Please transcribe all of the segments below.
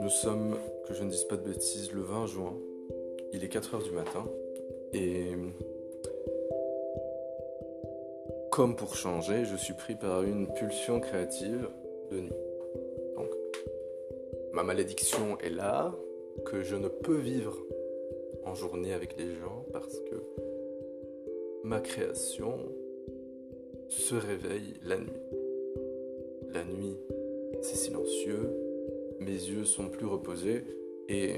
Nous sommes, que je ne dise pas de bêtises, le 20 juin. Il est 4 heures du matin et comme pour changer, je suis pris par une pulsion créative de nuit. Donc, ma malédiction est là, que je ne peux vivre en journée avec les gens parce que ma création se réveille la nuit. La nuit, c'est silencieux, mes yeux sont plus reposés et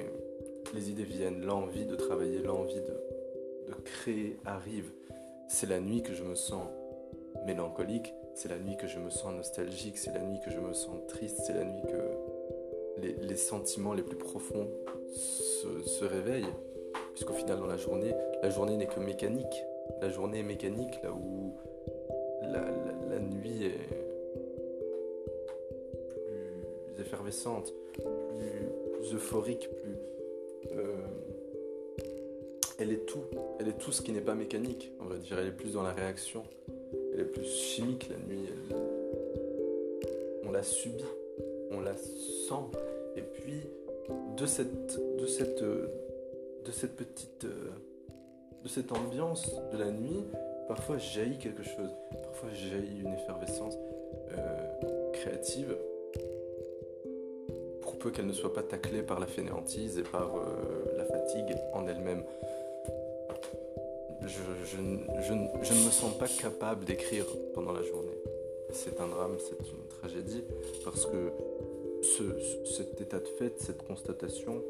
les idées viennent, l'envie de travailler, l'envie de, de créer arrive. C'est la nuit que je me sens mélancolique, c'est la nuit que je me sens nostalgique, c'est la nuit que je me sens triste, c'est la nuit que les, les, sentiments les plus profonds se, se réveillent. Puisqu'au final, dans la journée, la journée n'est que mécanique. La journée est mécanique, là où la, effervescente, plus, euphorique, plus... Euh, elle est tout. Elle est tout ce qui n'est pas mécanique, on va dire. Elle est plus dans la réaction. Elle est plus chimique la nuit. On la subit, on la sent. Et puis, de cette, cette petite, de cette ambiance de la nuit, parfois jaillit quelque chose. Parfois jaillit une effervescence euh, créative peu qu'elle ne soit pas taclée par la fainéantise et par euh, la fatigue en elle-même je, ne me sens pas capable d'écrire pendant la journée. C'est un drame, c'est une tragédie, parce que ce, cet état de fait, cette constatation,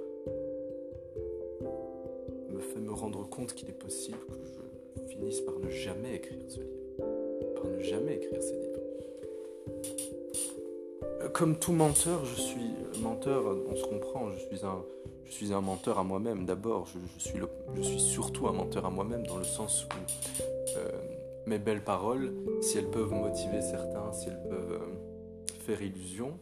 me fait me rendre compte qu'il est possible que je finisse par ne jamais écrire ce livre, par ne jamais écrire ces livres. Comme tout menteur, je suis menteur, on se comprend, je suis un, je suis un menteur à moi-même. D'abord, je, suis le, je suis surtout un menteur à moi-même dans le sens où euh, mes belles paroles, si elles peuvent motiver certains, si elles peuvent euh, faire illusion,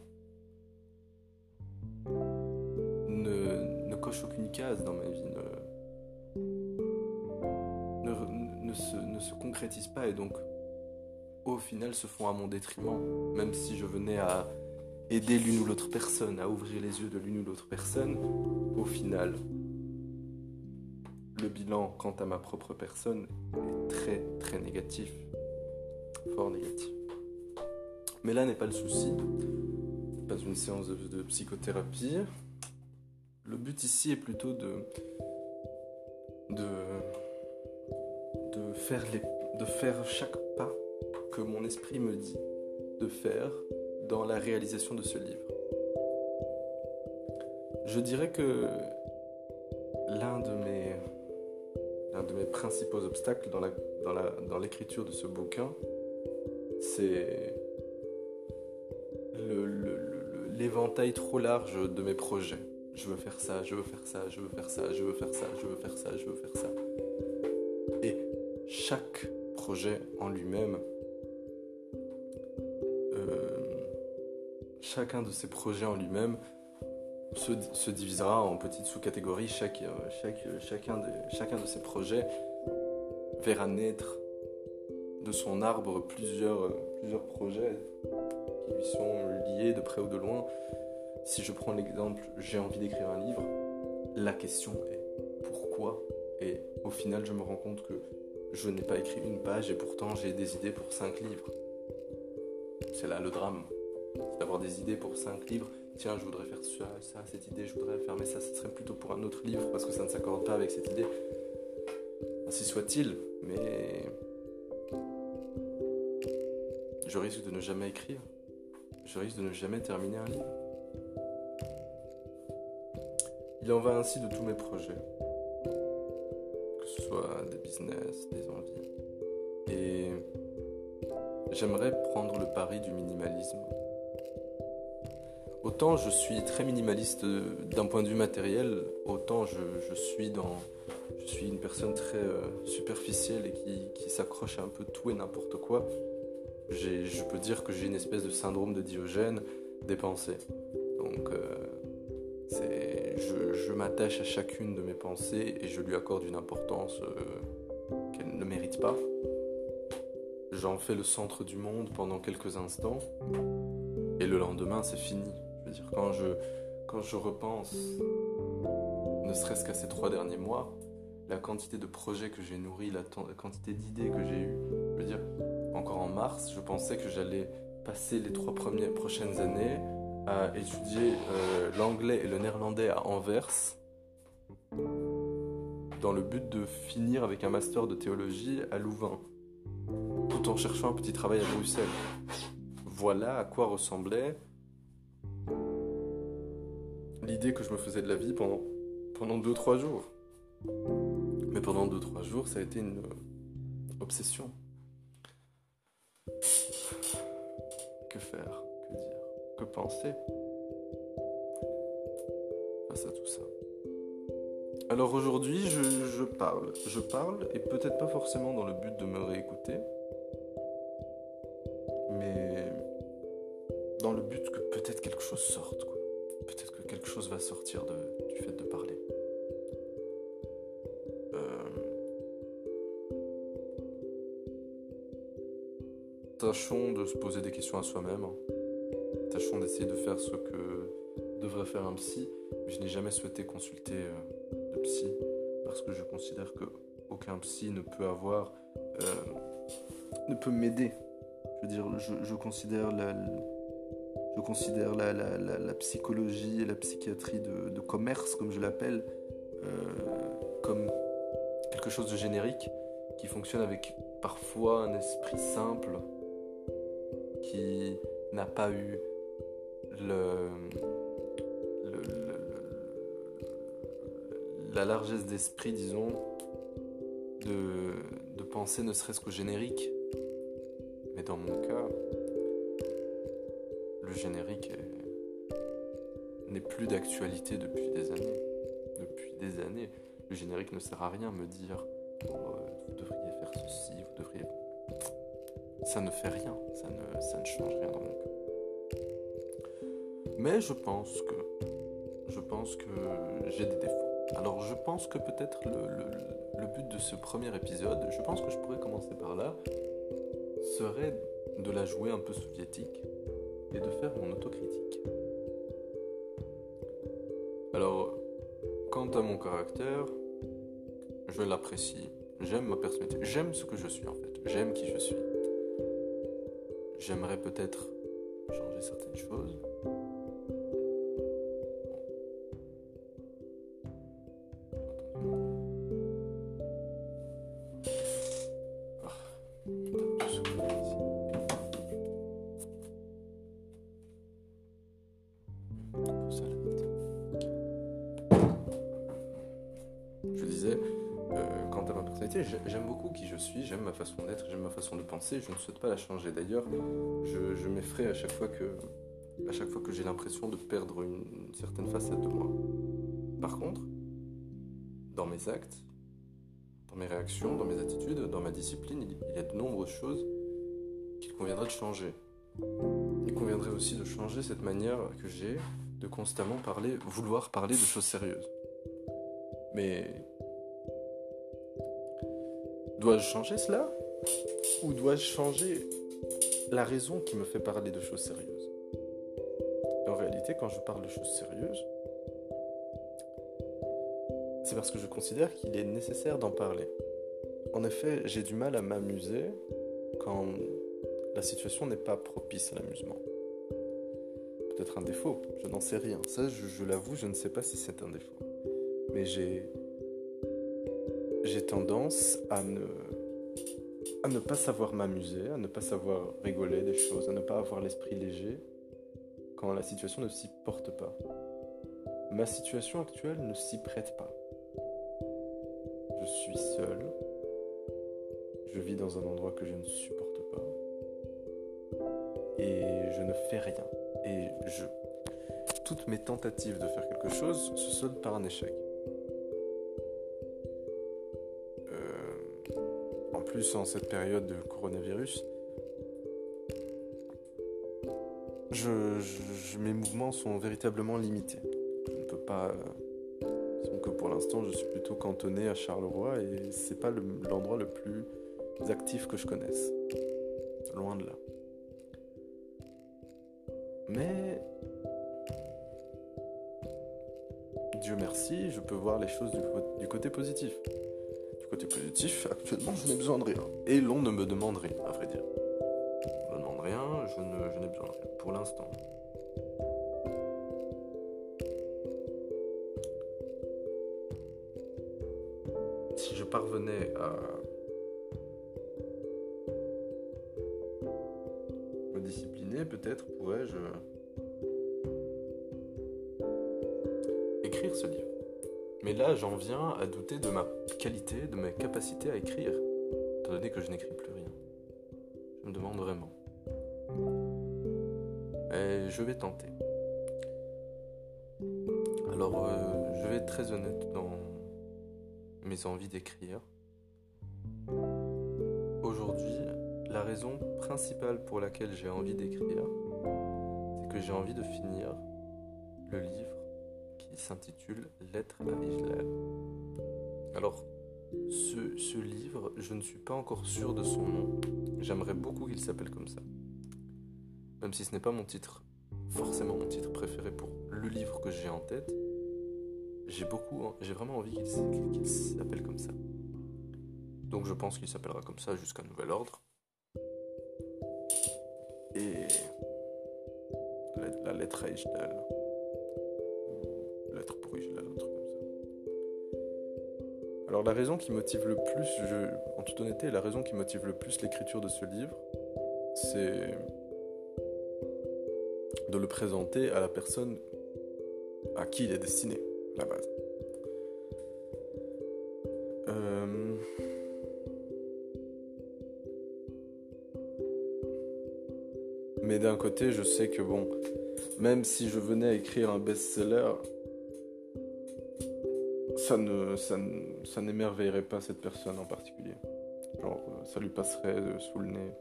ne, ne cochent aucune case dans ma vie, ne, ne, ne, se, ne se concrétisent pas et donc au final se font à mon détriment, même si je venais à aider l'une ou l'autre personne, à ouvrir les yeux de l'une ou l'autre personne, au final, le bilan quant à ma propre personne est très très négatif, fort négatif. Mais là n'est pas le souci, pas une séance de, psychothérapie. Le but ici est plutôt de de, de, faire les, de faire chaque pas que mon esprit me dit de faire dans la réalisation de ce livre. Je dirais que l'un de mes, principaux obstacles dans, l'écriture de ce bouquin, c'est l'éventail trop large de mes projets. Je veux faire ça, je veux faire ça, je veux faire ça, je veux faire ça, je veux faire ça, je veux faire ça. Et chaque projet en lui-même chacun de ces projets en lui-même se, se, divisera en petites sous-catégories. Chaque, chaque, chacun, de, chacun de ces projets verra naître de son arbre plusieurs, plusieurs projets qui lui sont liés de près ou de loin. Si je prends l'exemple, j'ai envie d'écrire un livre, la question est pourquoi? Et au final, je me rends compte que je n'ai pas écrit une page et pourtant j'ai des idées pour cinq livres. C'est là le drame d'avoir des idées pour cinq livres. Tiens, je voudrais faire ça, ça, cette idée, je voudrais faire, mais ça, ce serait plutôt pour un autre livre parce que ça ne s'accorde pas avec cette idée. Ainsi soit-il, mais je risque de ne jamais écrire. Je risque de ne jamais terminer un livre. Il en va ainsi de tous mes projets, que ce soit des business, des envies. Et j'aimerais prendre le pari du minimalisme Autant je suis très minimaliste euh, d'un point de vue matériel, autant je, suis, dans, je suis une personne très euh, superficielle et qui, s'accroche à un peu tout et n'importe quoi. Je peux dire que j'ai une espèce de syndrome de Diogène des pensées. Donc euh, je, m'attache à chacune de mes pensées et je lui accorde une importance qu'elle ne mérite pas. j'en fais le centre du monde pendant quelques instants, et le lendemain c'est fini. Quand je repense, ne serait-ce qu'à ces trois derniers mois, la quantité de projets que j'ai nourris, la, quantité d'idées que j'ai eues, je veux dire, encore en mars, je pensais que j'allais passer les trois premières, prochaines années à étudier euh, l'anglais et le néerlandais à Anvers, dans le but de finir avec un master de théologie à Louvain, tout en cherchant un petit travail à Bruxelles. Voilà à quoi ressemblait l'idée que je me faisais de la vie pendant, pendant 2-3 jours. Mais pendant 2-3 jours, ça a été une obsession. Que faire? Que dire? Que penser? Face à tout ça Alors aujourd'hui, je, parle. Je parle, et peut-être pas forcément dans le but de me chose va sortir du fait de parler. tâchons de se poser des questions à soi-même. Tâchons d'essayer de faire ce que devrait faire un psy. Je n'ai jamais souhaité consulter euh, de psy parce que je considère que aucun psy ne peut avoir, euh, ne peut m'aider. Je veux dire, je, considère la, je considère la, la, psychologie et la psychiatrie de, commerce, comme je l'appelle, euh, comme quelque chose de générique qui fonctionne avec parfois un esprit simple, qui n'a pas eu le, la largesse d'esprit, disons, de, de penser ne serait-ce qu'au générique. Mais dans mon cas, générique n'est plus d'actualité depuis des années. Depuis des années. Le générique ne sert à rien me dire oh, vous devriez faire ceci, vous devriez ça ne fait rien, ça ne, ça ne change rien dans mon cas. Mais je pense que je pense que j'ai des défauts. Alors je pense que peut-être le, le, but de ce premier épisode, je pense que je pourrais commencer par là, serait de la jouer un peu soviétique et de faire mon autocritique. Alors, quant à mon caractère, je l'apprécie, j'aime ma personnalité, j'aime ce que je suis en fait, j'aime qui je suis. J'aimerais peut-être changer certaines choses. J'aime beaucoup qui je suis, j'aime ma façon d'être, j'aime ma façon de penser, je ne souhaite pas la changer. D'ailleurs, je, m'effraie à chaque fois que, à chaque fois que j'ai l'impression de perdre une, certaine facette de moi. Par contre, dans mes actes, dans mes réactions, dans mes attitudes, dans ma discipline, il y a de nombreuses choses qu'il conviendrait de changer. Il conviendrait aussi de changer cette manière que j'ai de constamment parler, vouloir parler de choses sérieuses. Mais Dois-je changer cela? Ou dois-je changer la raison qui me fait parler de choses sérieuses? En réalité, quand je parle de choses sérieuses, c'est parce que je considère qu'il est nécessaire d'en parler. En effet, j'ai du mal à m'amuser quand la situation n'est pas propice à l'amusement. Peut-être un défaut, je n'en sais rien. Ça, je, l'avoue, je ne sais pas si c'est un défaut. Mais j'ai j'ai tendance à ne, à ne pas savoir m'amuser, à ne pas savoir rigoler des choses, à ne pas avoir l'esprit léger quand la situation ne s'y porte pas. Ma situation actuelle ne s'y prête pas. Je suis seul. Je vis dans un endroit que je ne supporte pas. Et je ne fais rien. Et je... Toutes mes tentatives de faire quelque chose se soldent par un échec. En cette période de coronavirus, mes mouvements sont véritablement limités. Je ne peux pas. Donc que pour l'instant, je suis plutôt cantonné à Charleroi et c'est pas l'endroit le, plus actif que je connaisse. loin de là. Mais Dieu merci, je peux voir les choses du, côté positif. Côté positif, actuellement, je n'ai besoin de rien. Et l'on ne me demande rien, à vrai dire. On ne demande rien, je, je n'ai besoin de rien. Pour l'instant. Si je parvenais à me discipliner, peut-être pourrais-je ce livre. Mais là, j'en viens à douter de ma qualité, de ma capacité à écrire, étant donné que je n'écris plus rien. Je me demande vraiment. Et je vais tenter. Alors, euh, je vais être très honnête dans mes envies d'écrire. Aujourd'hui, la raison principale pour laquelle j'ai envie d'écrire, c'est que j'ai envie de finir le livre s'intitule Lettre à Ijlal. Alors, ce, livre, je ne suis pas encore sûr de son nom. J'aimerais beaucoup qu'il s'appelle comme ça. Même si ce n'est pas mon titre, forcément mon titre préféré pour le livre que j'ai en tête, j'ai beaucoup, j'ai vraiment envie qu'il s'appelle comme ça. Donc je pense qu'il s'appellera comme ça jusqu'à nouvel ordre. Et la lettre à Alors la raison qui motive le plus, en toute honnêteté, la raison qui motive le plus l'écriture de ce livre, c'est de le présenter à la personne à qui il est destiné, la base. Euh, mais d'un côté, je sais que bon, même si je venais à écrire un best-seller, ça ne, ça, n'émerveillerait pas cette personne en particulier. Genre, euh, ça lui passerait euh, sous le nez.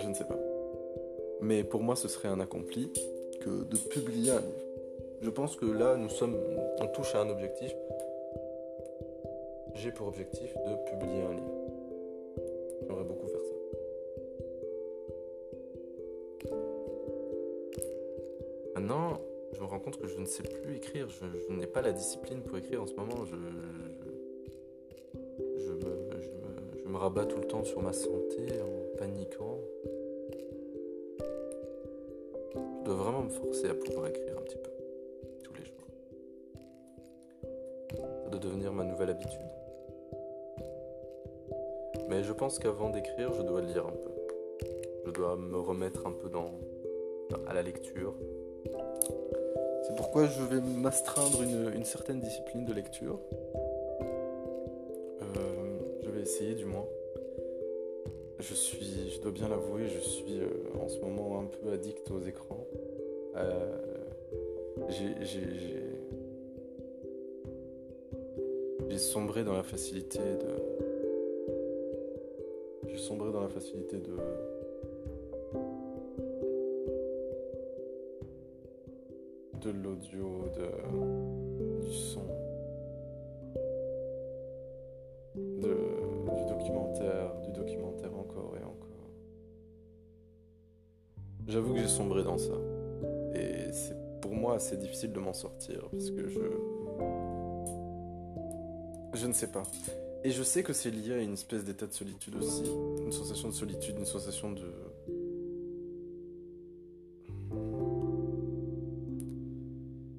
Je ne sais pas. Mais pour moi, ce serait un accompli que de publier un livre. Je pense que là, nous sommes, on touche à un objectif. J'ai pour objectif de publier un livre. J'aimerais beaucoup faire ça. Maintenant, je me rends compte que je ne sais plus écrire. Je, n'ai pas la discipline pour écrire en ce moment. Je, je, me, je, me, rabats tout le temps sur ma santé en paniquant. Je dois vraiment me forcer à pouvoir écrire un petit peu tous les jours. Ça doit devenir ma nouvelle habitude. Mais je pense qu'avant d'écrire, je dois lire un peu. Je dois me remettre un peu dans, à la lecture, pourquoi je vais m'astreindre une, certaine discipline de lecture. Euh, je vais essayer du moins. Je suis, je dois bien l'avouer, je suis euh, en ce moment un peu addict aux écrans. Euh, j'ai sombré dans la facilité de. J'ai sombré dans la facilité de de l'audio, de, du son, de, du documentaire, du documentaire encore et encore. J'avoue que j'ai sombré dans ça. Et c'est pour moi assez difficile de m'en sortir parce que je. Je ne sais pas. Et je sais que c'est lié à une espèce d'état de solitude aussi. Une sensation de solitude, une sensation de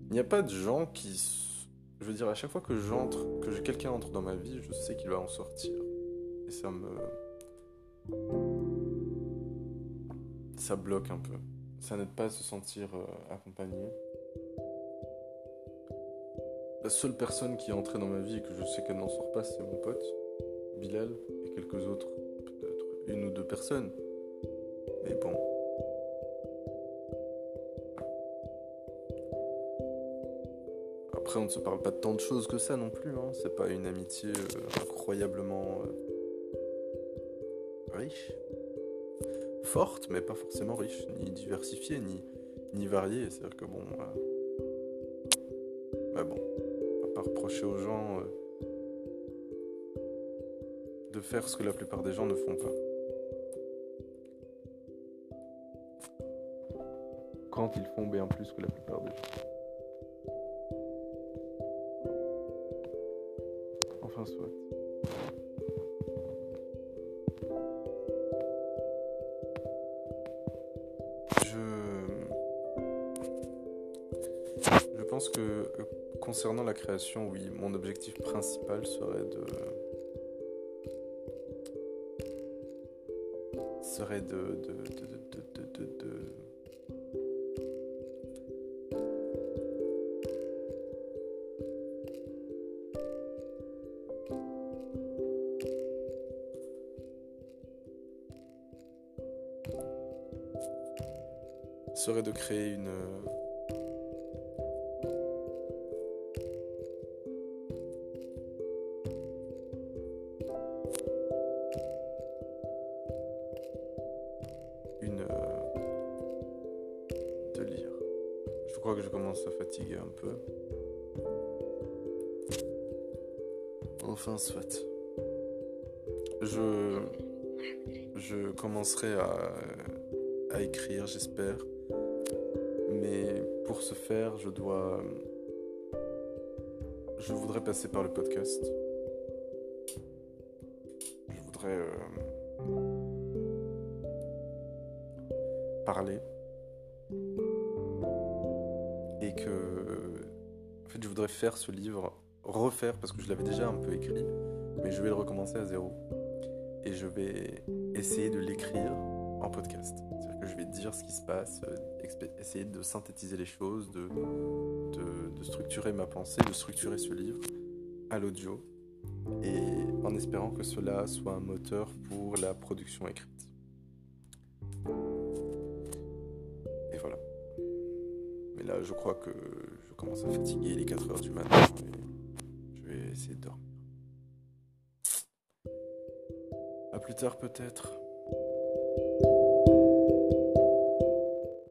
Il n'y a pas de gens qui... Je veux dire, à chaque fois que j'entre, que quelqu'un entre dans ma vie, je sais qu'il va en sortir. Et ça me... Ça bloque un peu. Ça n'aide pas à se sentir euh, accompagné. La seule personne qui est entrée dans ma vie et que je sais qu'elle n'en sort pas, c'est mon pote, Bilal, et quelques autres, peut-être une ou deux personnes. Mais bon, Après, on ne se parle pas de tant de choses que ça non plus. Hein. C'est pas une amitié euh, incroyablement euh, riche. Forte, mais pas forcément riche, ni diversifiée, ni, ni variée. C'est-à-dire que bon. Euh... Bah bon, on va pas reprocher aux gens de faire ce que la plupart des gens ne font pas. Quand ils font bien plus que la plupart des gens. Je pense que euh, concernant la création, oui, mon objectif principal serait de serait de serait de créer une que je commence à fatiguer un peu. Enfin, soit. Je, je commencerai à, à écrire, j'espère. Mais pour ce faire, je dois. Je voudrais passer par le podcast. Je voudrais euh, parler et que en fait je voudrais faire ce livre, refaire parce que je l'avais déjà un peu écrit, mais je vais le recommencer à zéro et je vais essayer de l'écrire en podcast. Vais dire ce qui se passe, essayer de synthétiser les choses, de, de, structurer ma pensée, de structurer ce livre à l'audio et en espérant que cela soit un moteur pour la production écrite. là, je crois que je commence à fatiguer les 4 heures du matin et je vais essayer de dormir. A plus tard peut-être.